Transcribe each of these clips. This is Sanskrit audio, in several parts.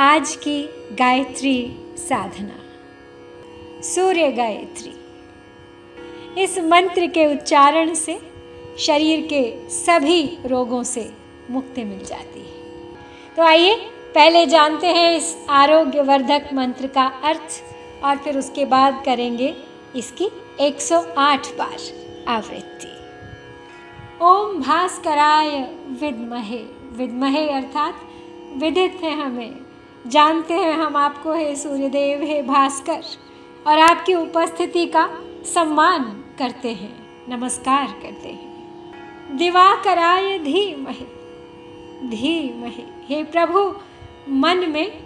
आज की गायत्री साधना। सूर्य गायत्री। इस मंत्र के उच्चारण से शरीर के सभी रोगों से मुक्ति मिल जाती है। तो आइए, पहले जानते हैं इस आरोग्यवर्धक मंत्र का अर्थ और फिर उसके बाद करेंगे इसकी 108 बार आवृत्ति। ओम भास्कराय विद्महे। विद्महे अर्थात विदित है हमें। जानते हैं हम आपको, हे सूर्यदेव, हे भास्कर, और आपकी उपस्थिति का सम्मान करते हैं, नमस्कार करते हैं। दिवाकराय धीमहि, धीमहे, हे प्रभु, मन में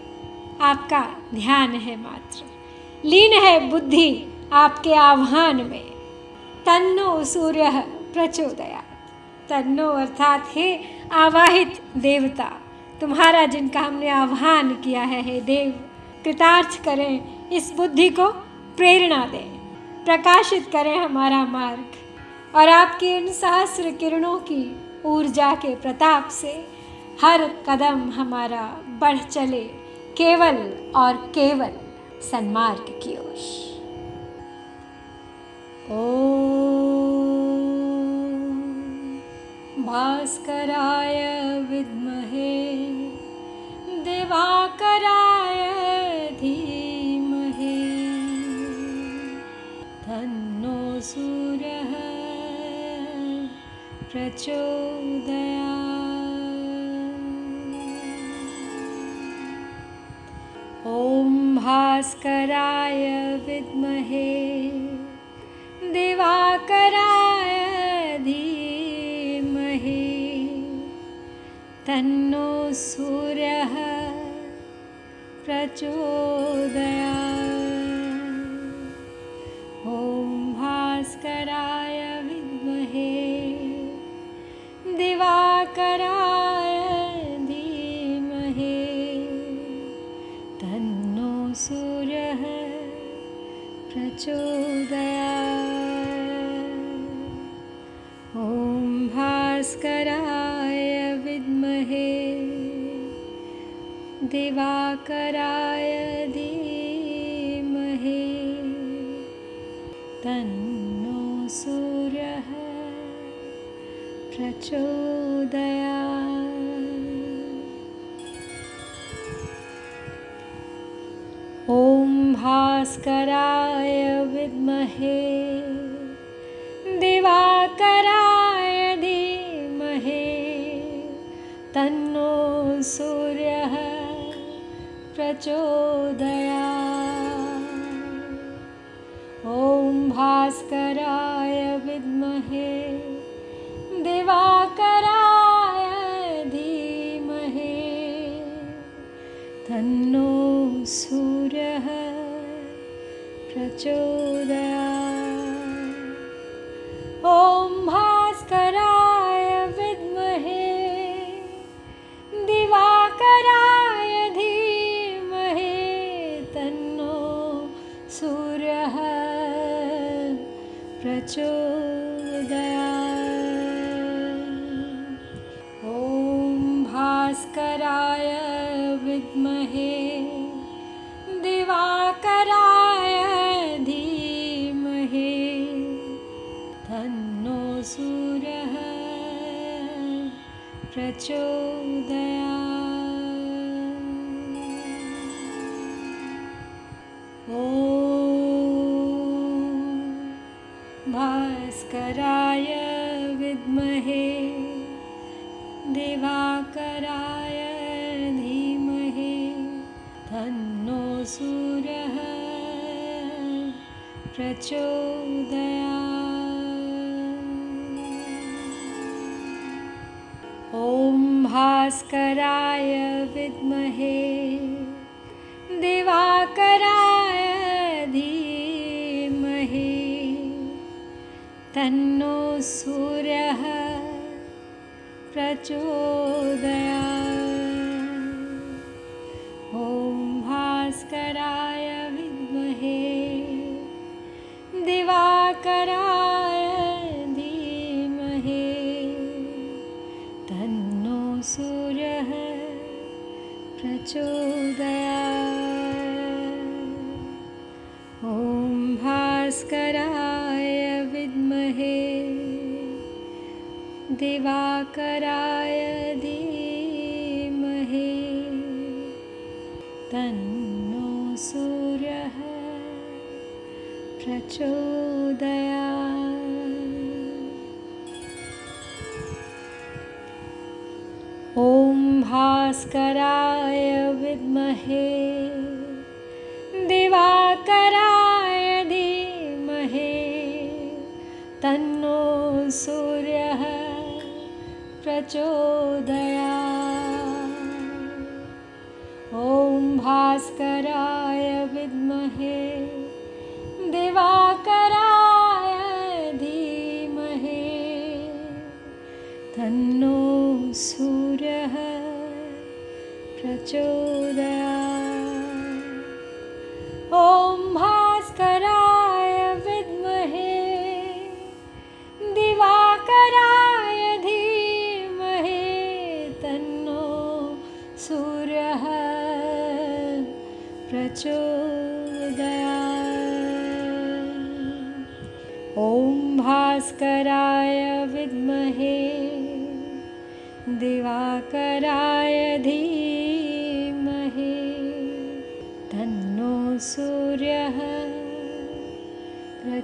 आपका ध्यान है मात्र। लीन है बुद्धि आपके आह्वान में। तन्नो सूर्य प्रचोदया तन्नो अर्थात हे आवाहित देवता। तुम्हारा जिनका हमने आह्वान किया है, हे देव, कृतार्थ करें, इस बुद्धि को प्रेरणा दें, प्रकाशित करें हमारा मार्ग, और आपकी इन सहस्र किरणों की ऊर्जा के प्रताप से हर कदम हमारा बढ़ चले, केवल और केवल सन्मार्ग की ओर। भास्कराय विद्महे। दिवाकराय धीमहि। तन्नो सूर्यः प्रचोदया ॐ भास्कराय विद्महे दिवाकराय धीमहि। तन्नो सूर्यः प्रचोदया ॐ भास्कराय विद्महे दिवाकराय धीमहि। तन्नो सूर्यः प्रचोदया दिवाकराय धीमहि। तन्नो सूर्यः प्रचोदया ॐ भास्कराय विद्महे। दिवाकराय प्रचोदया। ॐ भास्कराय विद्महे दिवाकराय धीमहि। तन्नो सूर्यः प्रचोदया प्रचोदया प्रचोदया ॐ भास्कराय विद्महे। दिवाकराय धीमहि। तन्नो सूर्यः प्रचोदया दिवाकराय धीमहे। तन्नो सूर्यः प्रचोदया ॐ भास्कराय विद्महे। दिवाकराय प्रचोदया ॐ भास्कराय विद्महे दिवाकराय धीमहे। तन्नो सूर्यः प्रचोदया ॐ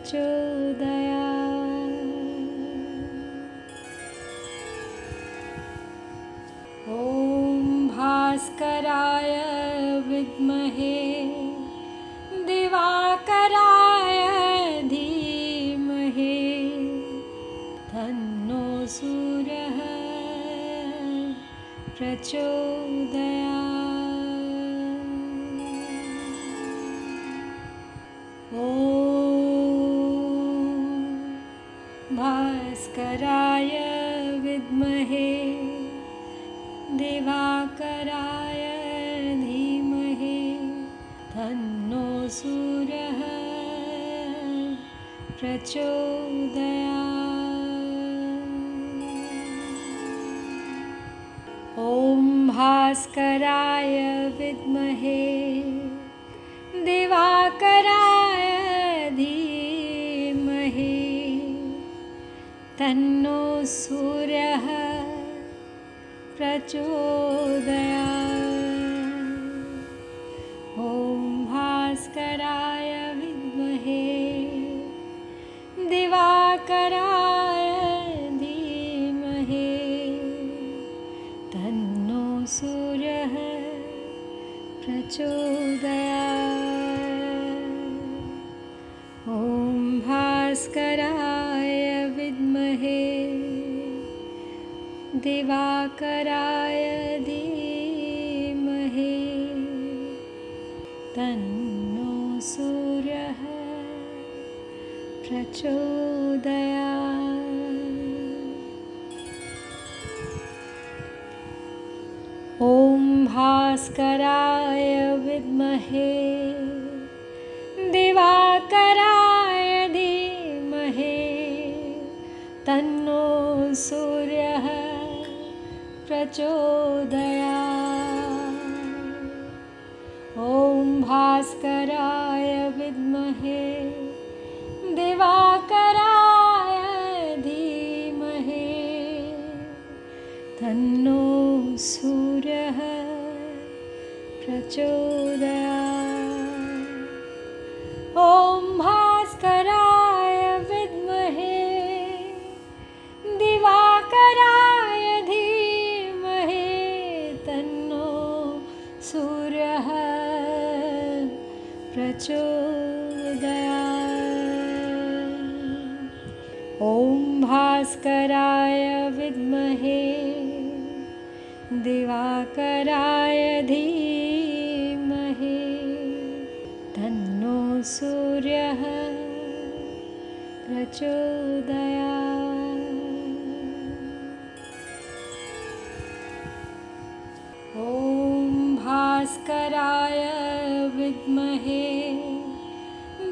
ॐ भास्कराय विद्महे दिवाकराय धीमहे तन्नो सूर्यः प्रचोदया। ॐ भास्कराय विद्महे दिवाकराय धीमहि तन्नो सूर्यः प्रचोदया ॐ भास्कराय विद्महे दिवाकराय तन्नो सूर्यः प्रचोदया दिवाकराय धीमहे। तन्नो सूर्यः प्रचोदया ॐ भास्कराय विद्महे प्रचोदया प्रचोदया। ॐ भास्कराय विद्महे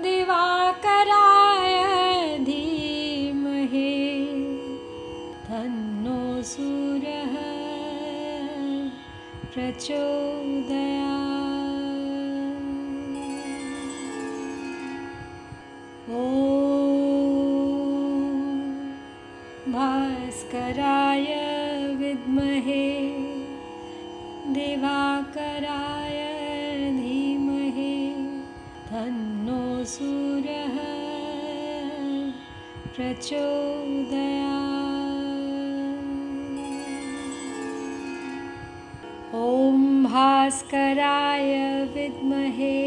दिवाकराय धीमहि। तन्नो सूर्यः प्रचोदया प्रचोदया ॐ भास्कराय विद्महे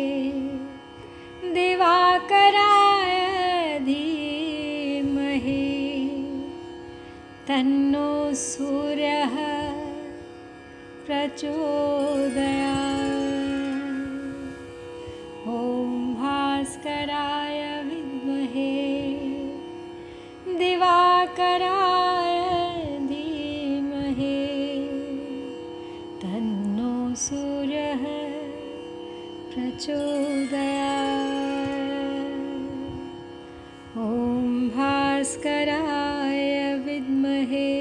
दिवाकराय धीमहि। तन्नो सूर्यः प्रचोदया प्रचोदया ॐ भास्कराय विद्महे।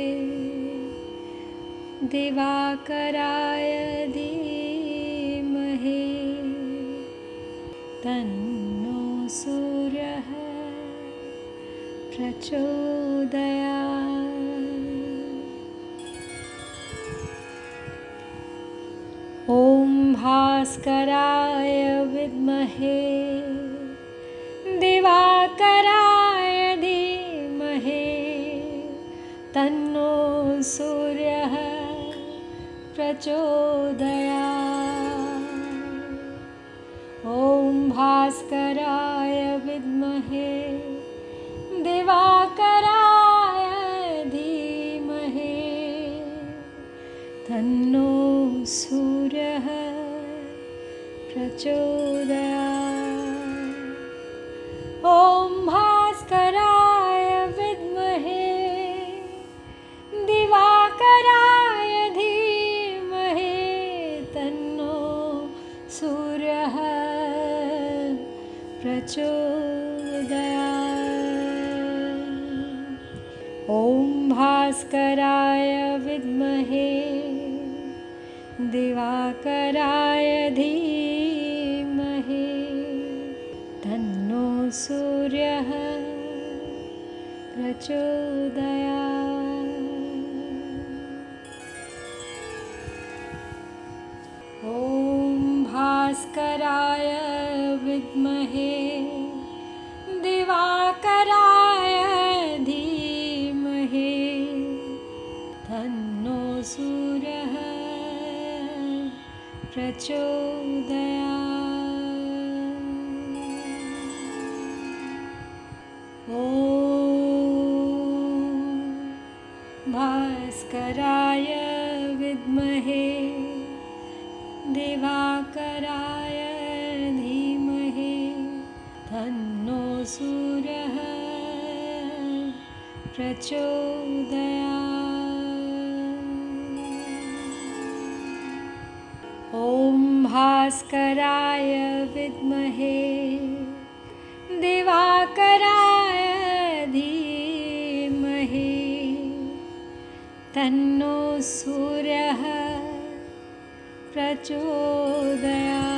दिवाकराय धीमहि। तन्नो सूर्यः प्रचोदया ॐ भास्कराय विद्महे दिवाकराय धीमहि। तन्नो सूर्यः प्रचोदया ॐ भास्कराय विद्महे। दिवाकराय धीमहि। तन्नो सूर्यः प्रचोदया ॐ भास्कराय विद्महे दिवाकराय धीमहि तन्नो सूर्यः प्रचोदया ॐ भास्कराय विद्महे दिवाकराय प्रचोदया। भास्कराय विद्महे दिवाकराय धीमहि तन्नो सूर्यः प्रचोदया भास्कराय विद्महे दिवाकराय धीमहि तन्नो सूर्यः प्रचोदया ॐ भास्कराय विद्महे तन्नो सूर्यः प्रचोदया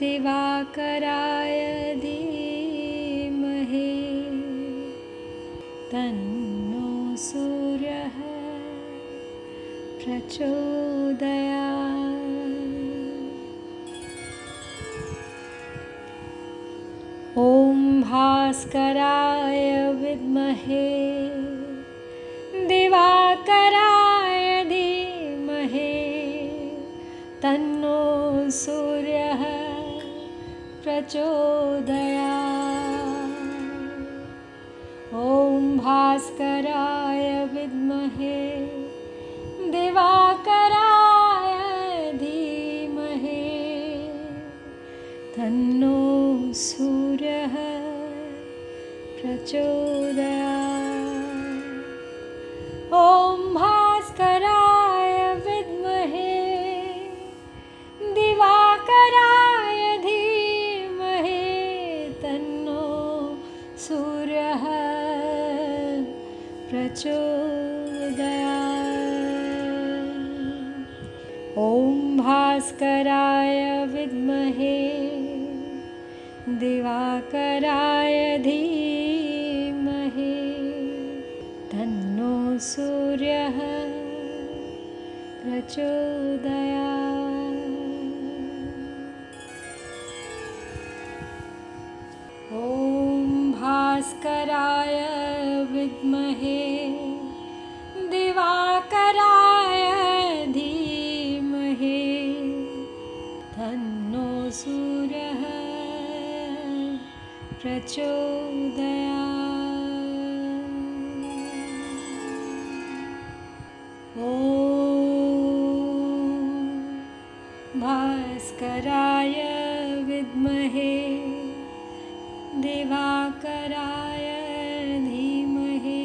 दिवाकराय धीमहि तन्नो सूर्यः प्रचोदया ॐ भास्कराय विद्महे। दिवाकराय प्रचोदया। ॐ भास्कराय विद्महे दिवाकराय धीमहि। तन्नो सूर्यः प्रचोदया प्रचोदया ॐ भास्कराय विद्महे दिवाकराय धीमहि। तन्नो सूर्यः प्रचोदया प्रचोदया ॐ भास्कराय विद्महे दिवाकराय धीमहि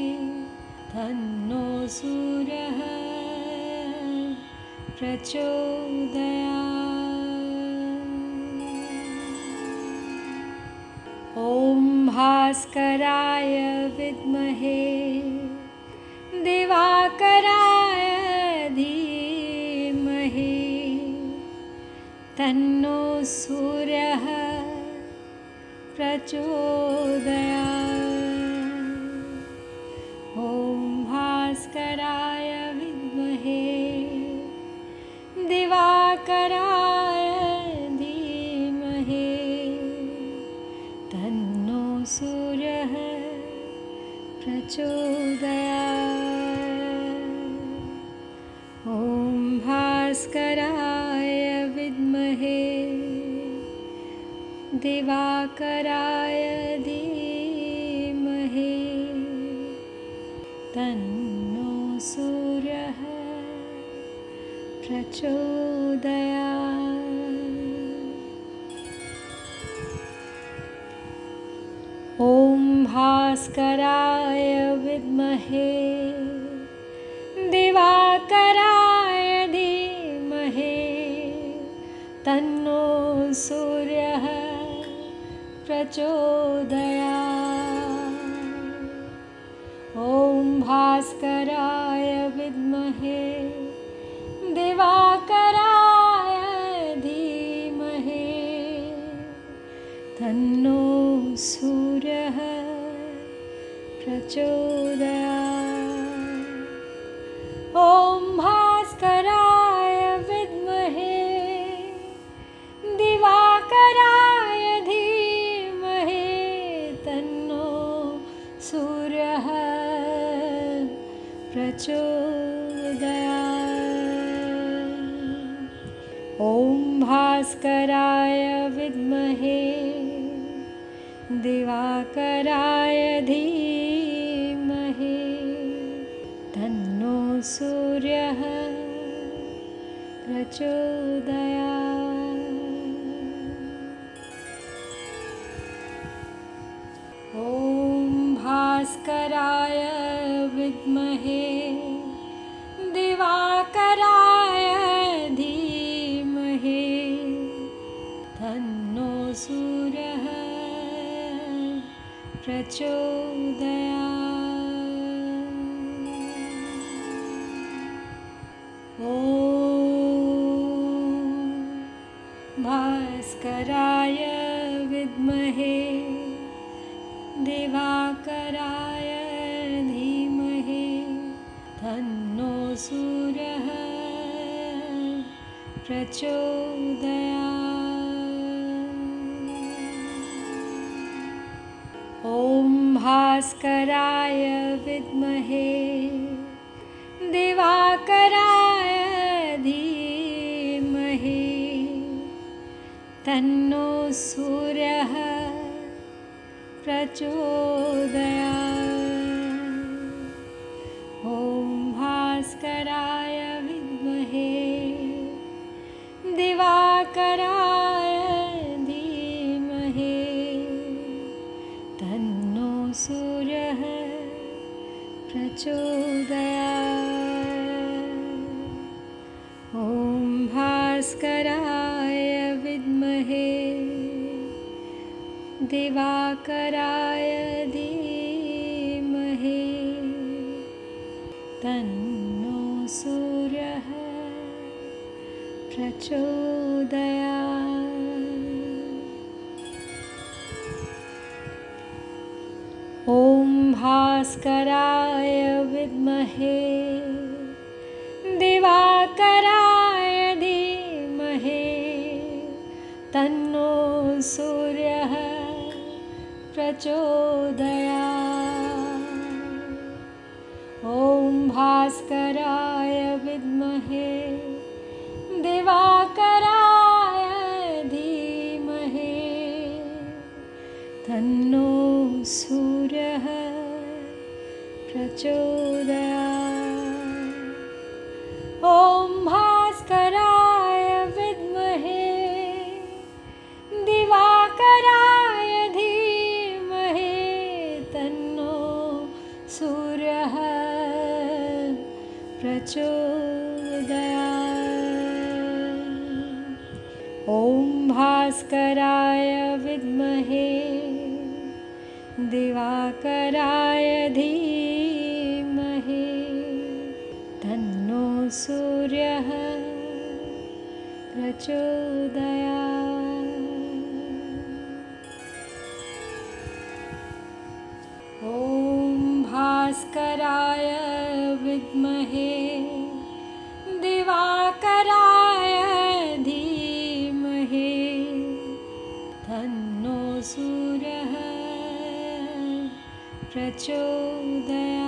तन्नो सूर्यः प्रचोदया ॐ भास्कराय विद्महे दिवाकराय धीमहि। तन्नो सूर्यः प्रचोदया प्रचोदया ॐ भास्कराय विद्महे। दिवाकराय धीमहि। तन्नो सूर्यः प्रचोदया ॐ भास्कराय विद्महे दिवाकराय धीमहि। तन्नो सूर्यः प्रचोदया ॐ भास्कराय विद्महे। दिवाकराय धीमहि। तन्नो सूर्यः प्रचोदया ॐ भास्कराय विद्महे दिवाकराय धीमहि तन्नो सूर्यः प्रचोदया ॐ भास्कराय विद्महे दिवाकराय प्रचोदया। ॐ भास्कराय विद्महे दिवाकराय धीमहि। तन्नो सूर्यः प्रचोदया प्रचोदया ॐ भास्कराय विद्महे दिवाकराय धीमहि। तन्नो सूर्यः प्रचोदया प्रचोदया ॐ भास्कराय विद्महे। दिवाकराय धीमहि। तन्नो सूर्यः प्रचोदया भास्कराय विद्महे। दिवाकराय धीमहे। तन्नो सूर्यः प्रचोदया। प्रचोदया ॐ भास्कराय विद्महे। दिवाकराय धीमहि। तन्नो सूर्यः प्रचोदया प्रचोदया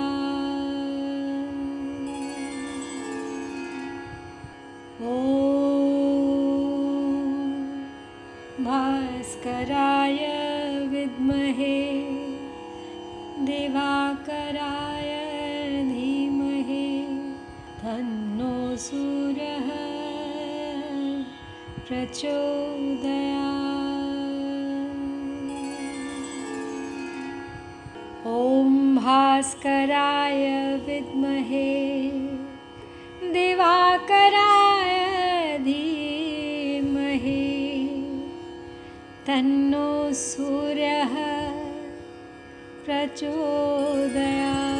ॐ भास्कराय विद्महे दिवाकराय धीमहि तन्नो सूर्यः प्रचोदया ॐ भास्कराय विद्महे दिवाकराय धीमहि। तन्नो सूर्यः प्रचोदया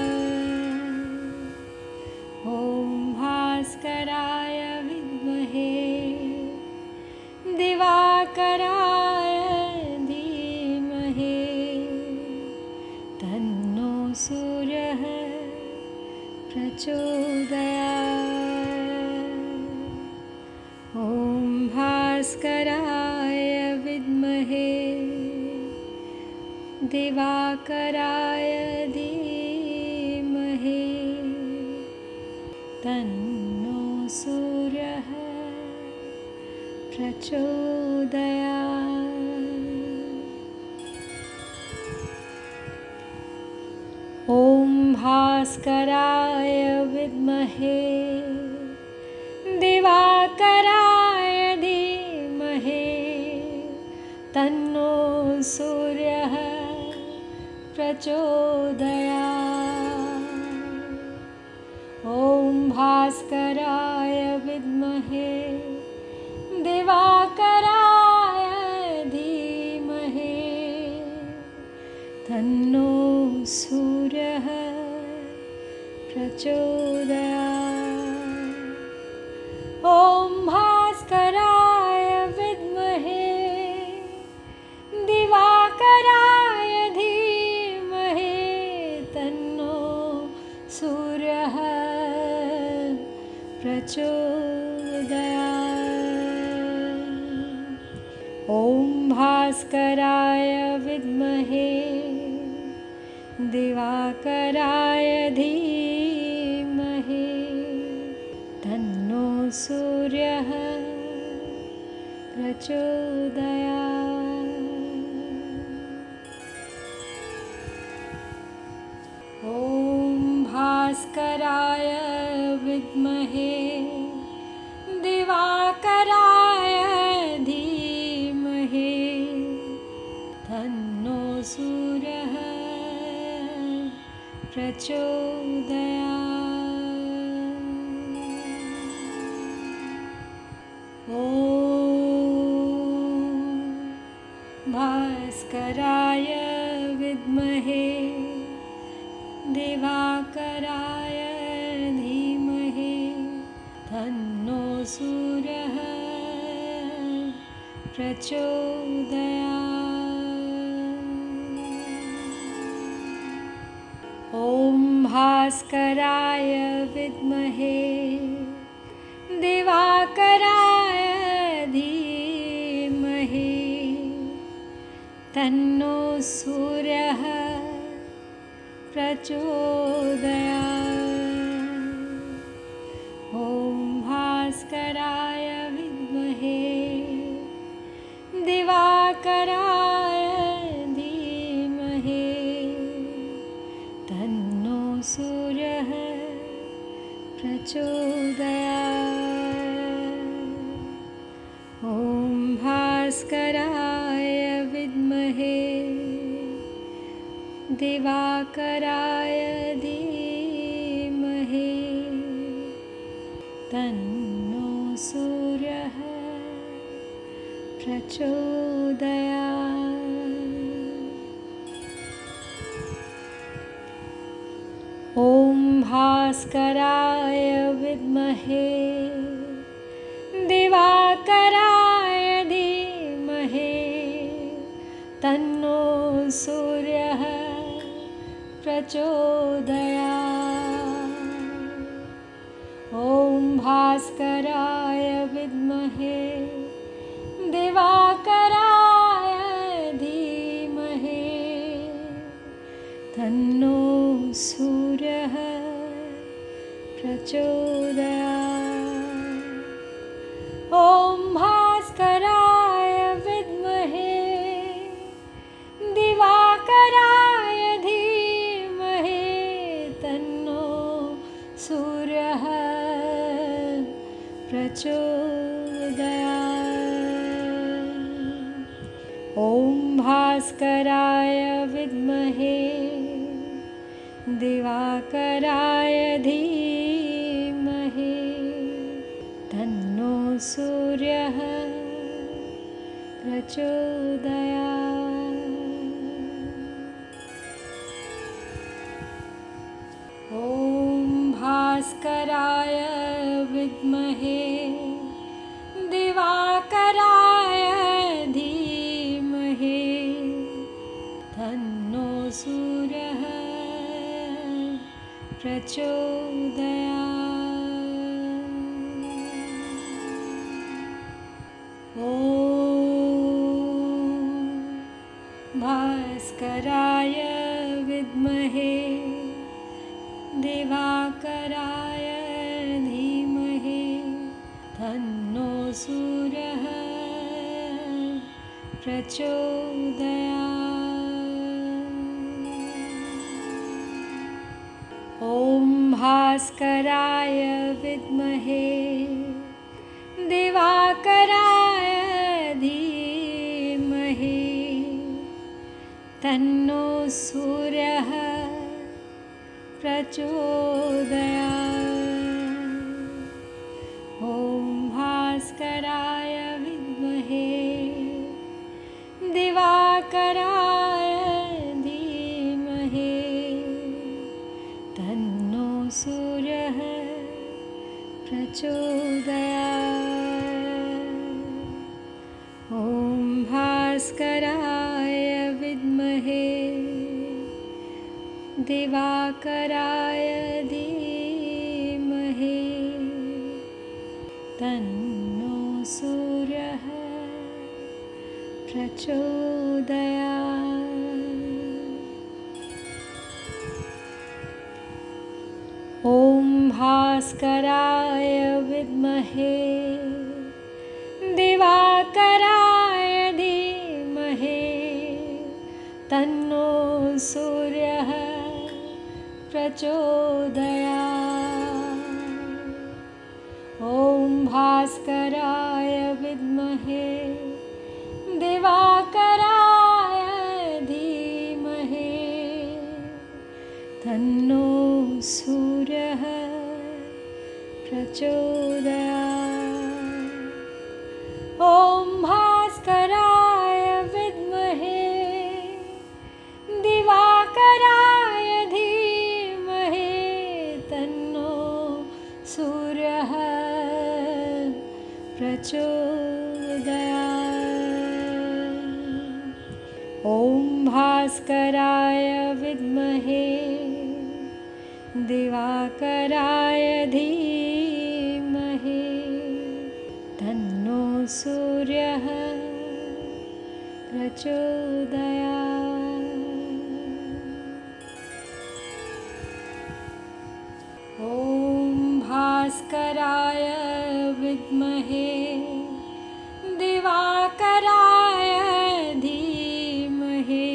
प्रचोदया ॐ भास्कराय विद्महे। दिवाकराय भास्कराय विद्महे दिवाकराय धीमहि। तन्नो सूर्यः प्रचोदया ॐ भास्कराय विद्महे दिवाकराय धीमहि। तन्नो सूर्यः प्रचोदया ॐ भास्कराय विद्महे दिवाकराय धीमहि तन्नो सूर्यः प्रचोदया ॐ भास्कराय विद्महे दिवाकराय प्रचोदया। ॐ भास्कराय विद्महे दिवाकराय धीमहि। तन्नो सूर्यः प्रचोदया प्रचोदया ॐ भास्कराय विद्महे दिवाकराय धीमहि। तन्नो सूर्यः प्रचोदया दिवाकराय धीमहि। तन्नो सूर्यः प्रचोदया ॐ भास्कराय विद्महे। दिवाकराय धीमहि। तन्नो सूर्यः प्रचोदया भास्कराय विद्महे। दिवाकराय धीमहि। तन्नो सूर्यः प्रचोदया प्रचोदया। ॐ भास्कराय विद्महे दिवाकराय धीमहि तन्नो सूर्यः प्रचोदया दिवाकराय धीमहि तन्नो सूर्यः प्रचोदया ॐ भास्कराय विद्महे दिवाकराय धीमहि तन्नो सूर्यः प्रचोदया ॐ भास्कराय विद्महे दिवाकराय धीमहि। तन्नो सूर्यः प्रचोदया दिवाकराय धीमहि तन्नो सूर्यः प्रचोदया ॐ भास्कराय विद्महे। दिवाकराय धीमहि तन्नो सूर्यः प्रचोदया। ॐ भास्कराय विद्महे दिवाकराय धीमहे। तन्नो सूर्यः प्रचोदया। तन्नो सूर्यः प्रचोदया। ॐ भास्कराय विद्महे दिवाकराय धीमहे।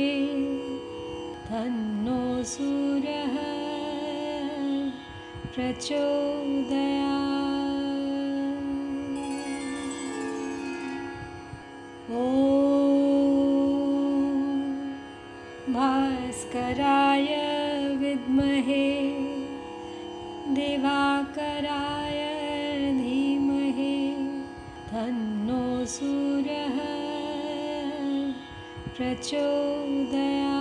तन्नो सूर्यः प्रचोदया प्रचोदया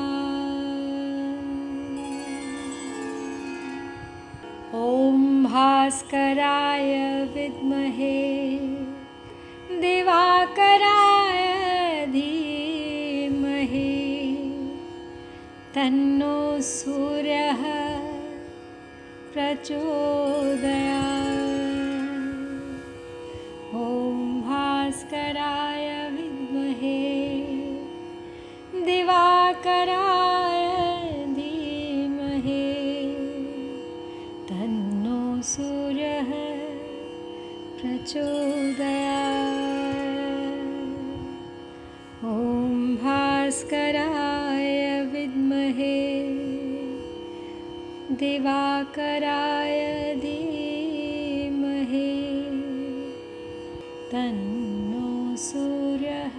ॐ भास्कराय विद्महे दिवाकराय धीमहि। तन्नो सूर्यः प्रचोदया दिवाकराय धीमहि तन्नो सूर्यः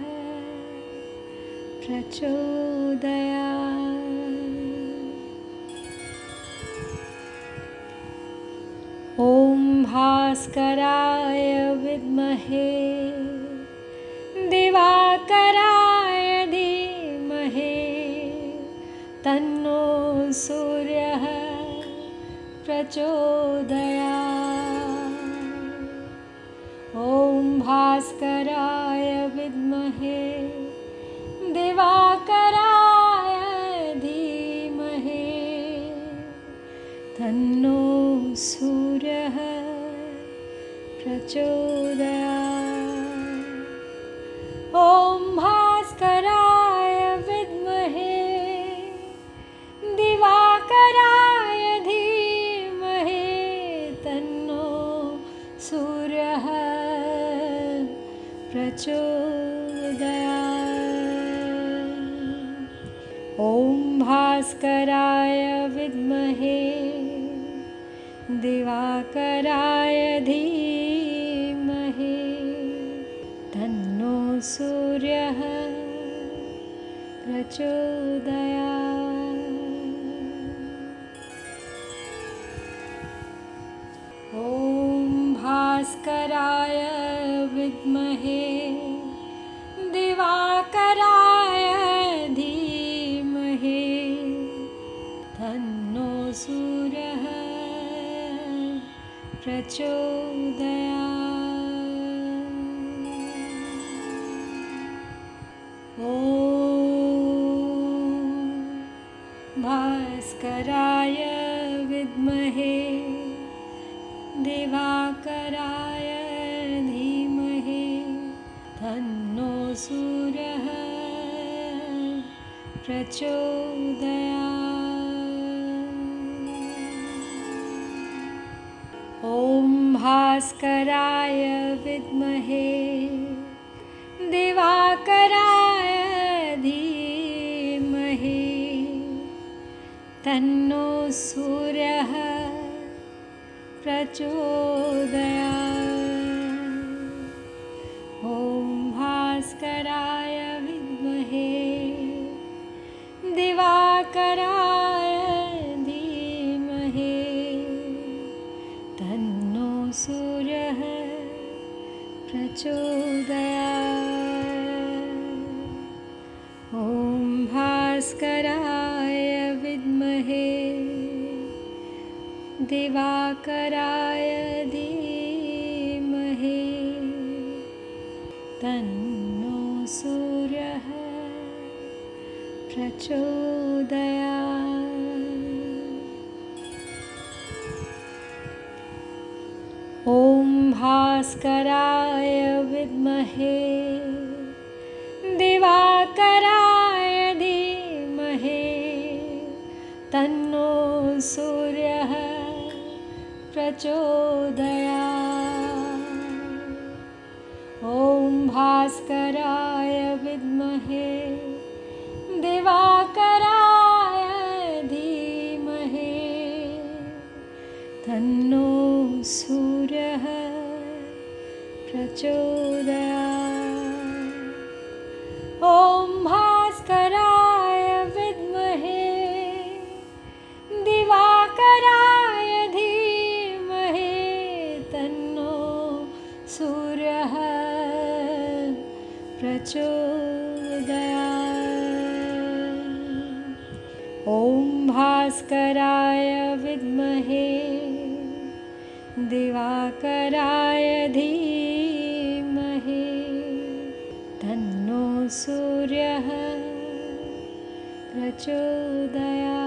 प्रचोदया ॐ भास्कराय विद्महे प्रचोदया ॐ भास्कराय विद्महे दिवाकराय धीमहे। तन्नो सूर्यः प्रचोदया प्रचोदया। ॐ भास्कराय विद्महे दिवाकराय धीमहि तन्नो सूर्यः प्रचोदया। ॐ भास्कराय विद्महे दिवाकराय धीमहि तन्नो सूर्यः प्रचोदया ॐ भास्कराय विद्महे तन्नो सूर्यः प्रचोदया ॐ भास्कराय विद्महे दिवाकराय धीमहे। तन्नो सूर्यः प्रचोद दिवाकराय धीमहे। तन्नो सूर्यः प्रचोदया ॐ भास्कराय विद्महे। दिवाकराय प्रचोदया ॐ भास्कराय विद्महे दिवाकराय धीमहे। तन्नो सूर्यः प्रचोदया विद्महे। दिवाकराय धीमहे। तन्नो सूर्यः प्रचोदया